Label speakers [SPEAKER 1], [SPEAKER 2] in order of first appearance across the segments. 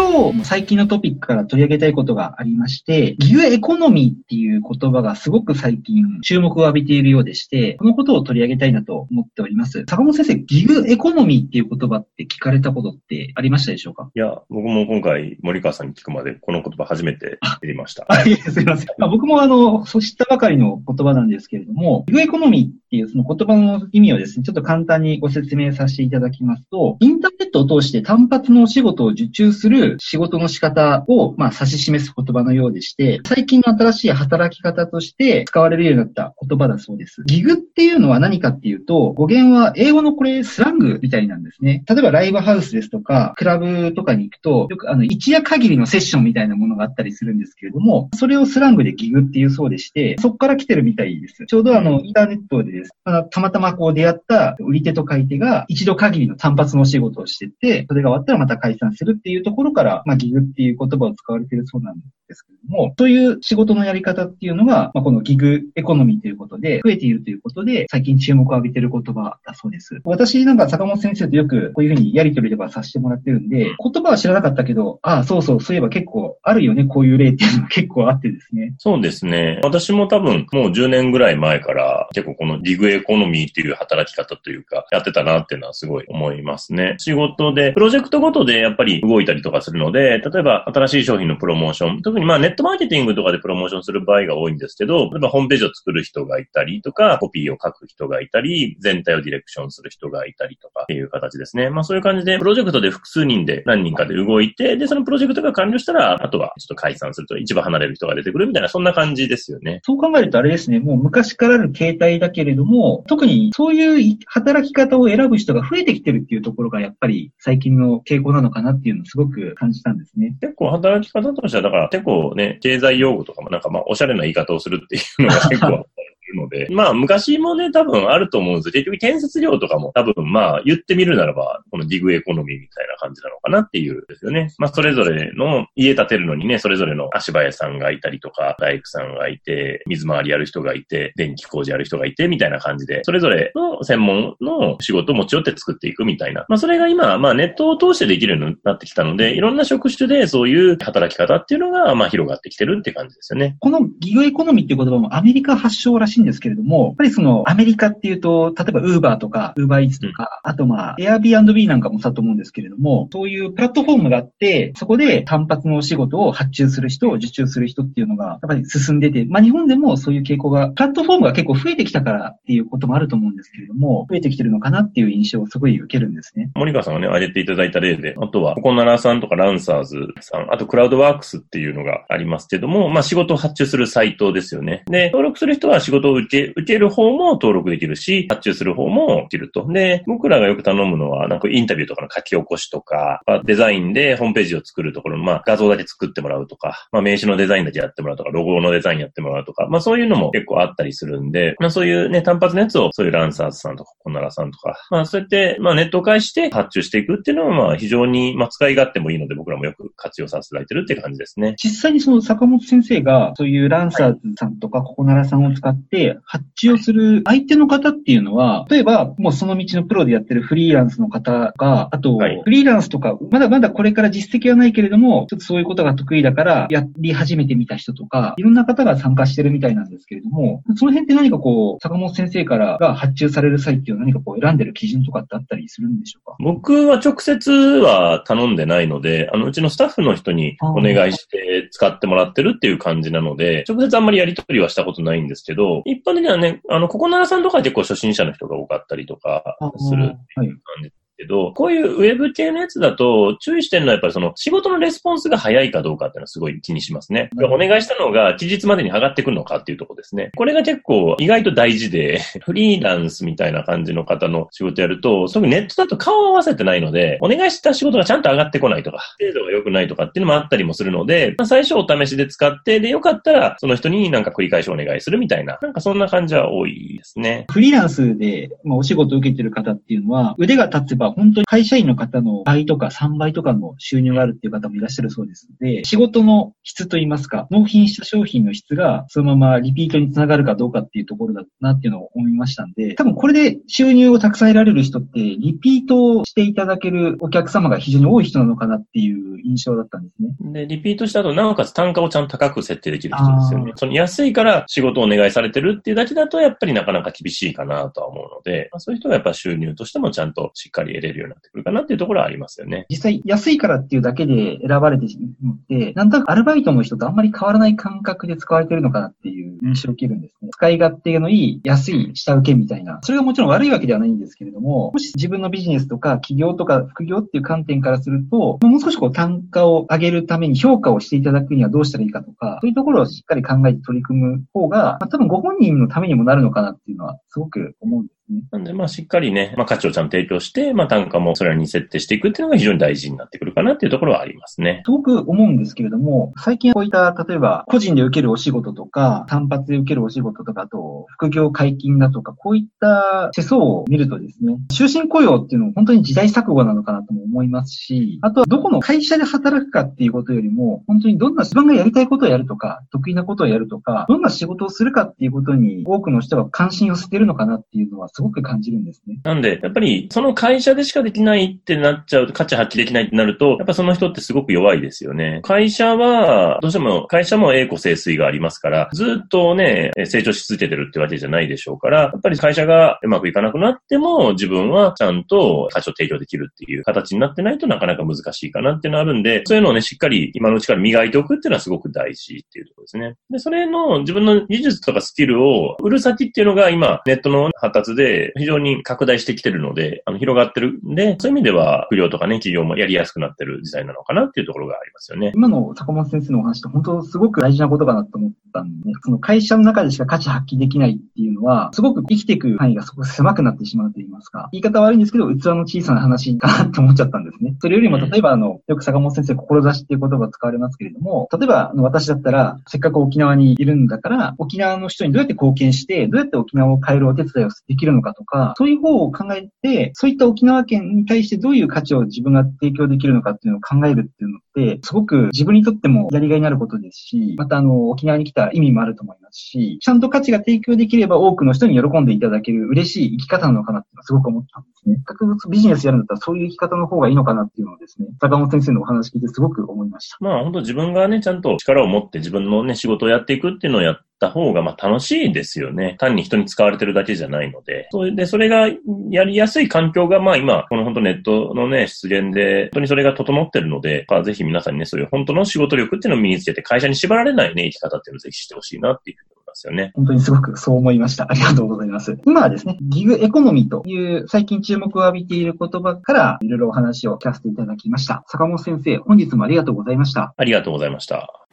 [SPEAKER 1] 今日も最近のトピックから取り上げたいことがありまして、ギグエコノミーっていう言葉がすごく最近注目を浴びているようでして、このことを取り上げたいなと思っております。坂本先生、ギグエコノミーっていう言葉って聞かれたことってありましたでしょうか？
[SPEAKER 2] いや、僕も今回森川さんに聞くまでこの言葉初めて知りました。
[SPEAKER 1] あ、いえ、すいません。まあ、僕もあの、そう知ったばかりの言葉なんですけれども、ギグエコノミーっていうその言葉の意味をですね、ちょっと簡単にご説明させていただきますと、インターネットを通して単発のお仕事を受注する仕事の仕方を、まあ、指し示す言葉のようでして、最近の新しい働き方として使われるようになった言葉だそうです。ギグっていうのは何かっていうと、語源は英語のこれスラングみたいなんですね。例えばライブハウスですとか、クラブとかに行くと、よくあの、一夜限りのセッションみたいなものがあったりするんですけれども、それをスラングでギグっていうそうでして、そこから来てるみたいです。ちょうどあの、インターネットでです、あのたまたまこう出会った売り手と買い手が一度限りの単発のお仕事をしてて、それが終わったらまた解散するっていうところろから、まあ、ギグっていう言葉を使使われているそうなんですけれども、そういう仕事のやり方っていうのが、まあ、このギグエコノミーということで、増えているということで、最近注目を浴びている言葉だそうです。私なんか坂本先生とよくこういうふうにやりとりとかさせてもらってるんで、言葉は知らなかったけど、ああ、そうそう、そういえば結構あるよね、こういう例っていうのが結構あってですね。
[SPEAKER 2] そうですね。私も多分もう10年ぐらい前から結構このギグエコノミーっていう働き方というか、やってたなっていうのはすごい思いますね。仕事で、プロジェクトごとでやっぱり動いたりとかするので、例えば新しい商品のプロモーション、特にまあネットマーケティングとかでプロモーションする場合が多いんですけど、例えばホームページを作る人がいたりとか、コピーを書く人がいたり、全体をディレクションする人がいたりとかっていう形ですね。まあそういう感じで、プロジェクトで複数人で何人かで動いて、で、そのプロジェクトが完了したら、あとはちょっと解散すると一番離れる人が出てくるみたいな、そんな感じですよね。
[SPEAKER 1] そう考えるとあれですね、もう昔からある形態だけれども、特にそういう働き方を選ぶ人が増えてきてるっていうところがやっぱり最近の傾向なのかなっていうのをすごく感じたんですね。
[SPEAKER 2] 結構働き方としては、だから結構ね、経済用語とかもなんかまあ、おしゃれな言い方をするっていうのが結構るので、まあ昔もね、多分あると思うんです結局建設業とかも多分まあ言ってみるならば、このギグエコノミーみたいな感じなのかなっていうですよね。まあそれぞれの家建てるのにね、それぞれの足場屋さんがいたりとか、大工さんがいて、水回りやる人がいて、電気工事やる人がいて、みたいな感じで、それぞれの専門の仕事を持ち寄って作っていくみたいな。まあそれが今、まあネットを通してできるようになってきたので、いろんな職種でそういう働き方っていうのが、まあ広がってきてるって感じですよね。
[SPEAKER 1] このギグエコノミーっていう言葉もアメリカ発祥らしいんですけれども、やっぱりそのアメリカっていうと、例えばウーバーとか、ウーバーイーツとか、うん、あとまあ、Airbnb なんかもさと思うんですけれども、そういうプラットフォームがあって、そこで単発のお仕事を発注する人、受注する人っていうのが、やっぱり進んでて、まあ日本でもそういう傾向が、プラットフォームが結構増えてきたからっていうこともあると思うんですけれども、増えてきてるのかなっていう印象をすごい受けるんですね。
[SPEAKER 2] 森川さんがね、挙げていただいた例で、あとは、ココナラさんとかランサーズさん、あとクラウドワークスっていうのがありますけども、まあ仕事を発注するサイトですよね。で、登録する人は仕事を受け、受ける方も登録できるし、発注する方もできると。で、僕らがよく頼むのは、なんかインタビューとかの書き起こしとか、デザインでホームページを作るところの、まあ、画像だけ作ってもらうとか、まあ、名刺のデザインだけやってもらうとか、ロゴのデザインやってもらうとか、まあ、そういうのも結構あったりするんで、まあ、そういうね、単発のやつを、そういうランサーズさんとか、コナラさんとか、まあ、そうやって、まあ、ネットを介して発注していくっていうのは、まあ、非常に、まあ、使い勝手もいいので、僕らもよく活用させていただいてるっていう感じですね。
[SPEAKER 1] 実際にその坂本先生が、そういうランサーズさんとか、ココナラさんを使って発注をする相手の方っていうのは、例えば、もうその道のプロでやってるフリーランスの方が、あと、フリーランスとか、まだまだこれから実績はないけれども、ちょっとそういうことが得意だから、やり始めてみた人とか、いろんな方が参加してるみたいなんですけれども、その辺って何かこう、坂本先生からが発注される際っていうのは何かこう選んでる基準とかってあったりするんでしょうか？
[SPEAKER 2] 僕は直接は頼んでないので、あの、うちのスタッフの人にお願いして使ってもらってるっていう感じなので、直接あんまりやり取りはしたことないんですけど、一般的にはね、あの、ここならさんとか結構初心者の人が多かったりとかするっていう感じけど、こういうウェブ系のやつだと、注意してるのはやっぱりその仕事のレスポンスが早いかどうかっていうのはすごい気にしますね。お願いしたのが期日までに上がってくるのかっていうとこですね。これが結構意外と大事で、フリーランスみたいな感じの方の仕事やると、特にネットだと顔を合わせてないので、お願いした仕事がちゃんと上がってこないとか、精度が良くないとかっていうのもあったりもするので、まあ、最初お試しで使って、で、よかったらその人になんか繰り返しお願いするみたいな、なんかそんな感じは多いですね。
[SPEAKER 1] フリーランスで、まあ、お仕事を受けてる方っていうのは、腕が立つば本当に会社員の方の倍とか3倍とかの収入があるっていう方もいらっしゃるそうですので、仕事の質といいますか、納品した商品の質がそのままリピートにつながるかどうかっていうところだなっていうのを思いましたんで、多分これで収入をたくさん得られる人って、リピートしていただけるお客様が非常に多い人なのかなっていう印象だったんですね。
[SPEAKER 2] で、リピートした後、なおかつ単価をちゃんと高く設定できる人ですよね。その安いから仕事をお願いされてるっていうだけだと、やっぱりなかなか厳しいかなとは思うので、まあ、そういう人がやっぱ収入としてもちゃんとしっかり得れるようになってくるかなっていうところはありますよね。
[SPEAKER 1] 実際、安いからっていうだけで選ばれてしまって、なんとなくアルバイトの人とあんまり変わらない感覚で使われてるのかなっていう印象を受けるんですね。使い勝手のいい、安い下請けみたいな。それがもちろん悪いわけではないんですけれども、もし自分のビジネスとか企業とか副業っていう観点からすると、もう少しこう単価を上げるために評価をしていただくにはどうしたらいいかとか、そういうところをしっかり考えて取り組む方が、まあ、多分ご本人のためにもなるのかなっていうのはすごく思うんです。
[SPEAKER 2] なんで、まあ、しっかりね、まあ、価値をちゃんと提供して、まあ、単価もそれに設定していくっていうのが非常に大事になってくるかなっていうところはありますね。
[SPEAKER 1] すごく思うんですけれども、最近こういった、例えば、個人で受けるお仕事とか、単発で受けるお仕事とかと、副業解禁だとか、こういった世相を見るとですね、終身雇用っていうのは本当に時代錯誤なのかなとも思いますし、あとはどこの会社で働くかっていうことよりも、本当にどんな自分がやりたいことをやるとか、得意なことをやるとか、どんな仕事をするかっていうことに多くの人が関心を捨てるのかなっていうのはすごく感じるんです。ね。
[SPEAKER 2] なんで、やっぱり、その会社でしかできないってなっちゃうと、価値発揮できないってなると、やっぱその人ってすごく弱いですよね。会社は、どうしても、会社も栄枯盛衰がありますから、ずっとね、成長し続けてるってわけじゃないでしょうから、やっぱり会社がうまくいかなくなっても、自分はちゃんと価値を提供できるっていう形になってないとなかなか難しいかなっていうのあるんで、そういうのをね、しっかり今のうちから磨いておくっていうのはすごく大事っていうところですね。で、それの自分の技術とかスキルを売る先っていうのが今、ネットの発達で非常に拡大してきてるので、あの、広がってるんで、そういう意味では、不良とかね、企業もやりやすくなってる時代なのかなっていうところがありますよね。
[SPEAKER 1] 今の坂本先生のお話って本当すごく大事なことかなと思ったんで、その会社の中でしか価値発揮できないっていうのは、すごく生きていく範囲がすごく狭くなってしまうと言いますか、言い方悪いんですけど、器の小さな話かなって思っちゃったんですね。それよりも、例えばあの、よく坂本先生、志っていう言葉使われますけれども、例えば、あの、私だったら、せっかく沖縄にいるんだから、沖縄の人にどうやって貢献して、どうやって沖縄を変えるお手伝いをできるのかとか、そういう方を考えて、そういった沖縄県に対してどういう価値を自分が提供できるのかっていうのを考えるっていうのって、すごく自分にとってもやりがいになることですし、またあの、沖縄に来た意味もあると思いますし、ちゃんと価値が提供できれば多くの人に喜んでいただける嬉しい生き方なのかなっていうのはすごく思ったんですね。学物ビジネスやるんだったらそういう生き方の方がいいのかなっていうのをですね、坂本先生のお話聞いてすごく思いました。
[SPEAKER 2] まあ本当自分がね、ちゃんと力を持って自分のね、仕事をやっていくっていうのをやった方が、まあ楽しいですよね。単に人に使われてるだけじゃないので。それで、それがやりやすい環境が、まあ今、この本当ネットのね、出現で、本当にそれが整ってるので、まあぜひ皆さんにね、そういう本当の仕事力っていうのを身につけて、会社に縛られないね、生き方っていうのをぜひしてほしいなっていうふうにますよね。
[SPEAKER 1] 本当にすごくそう思いました。ありがとうございます。今はですね、ギグエコノミーという最近注目を浴びている言葉からいろいろお話を聞かせていただきました。坂本先生、本日もありがとうございました。
[SPEAKER 2] ありがとうございました。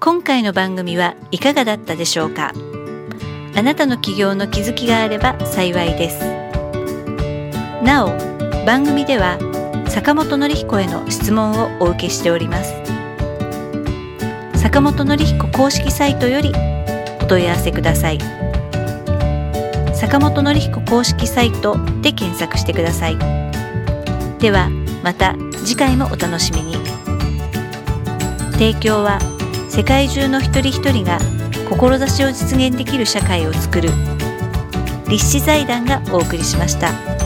[SPEAKER 3] 今回の番組はいかがだったでしょうか？あなたの起業の気づきがあれば幸いです。なお、番組では坂本典彦への質問をお受けしております。坂本典彦公式サイトよりお問い合わせください坂本典彦公式サイトで検索してくださいではまた次回もお楽しみに提供は世界中の一人一人が志を実現できる社会をつくる立志財団がお送りしました。